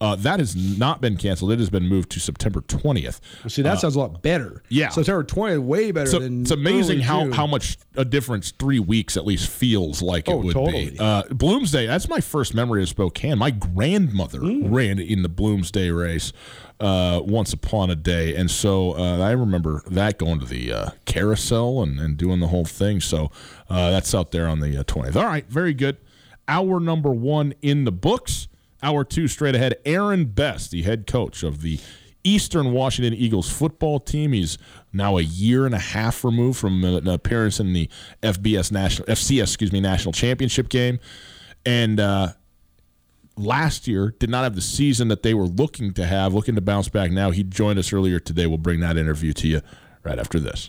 uh, that has not been canceled. It has been moved to September 20th. See, that sounds a lot better. yeah. September 20th, way better So than. it's amazing how, June. how much a difference three weeks at least feels like Oh, it would totally. be. Uh, Bloomsday, that's my first memory of Spokane. My grandmother Mm. ran in the Bloomsday race uh, once upon a day. And so uh, I remember that going to the uh, carousel and, and doing the whole thing. So uh, that's out there on the uh, 20th. All right, very good. Hour number one in the books. Hour two straight ahead. Aaron Best, the head coach of the Eastern Washington Eagles football team. He's now a year and a half removed from an appearance in the FBS national FCS, excuse me, national championship game, and uh, last year did not have the season that they were looking to have, looking to bounce back. Now he joined us earlier today. We'll bring that interview to you right after this.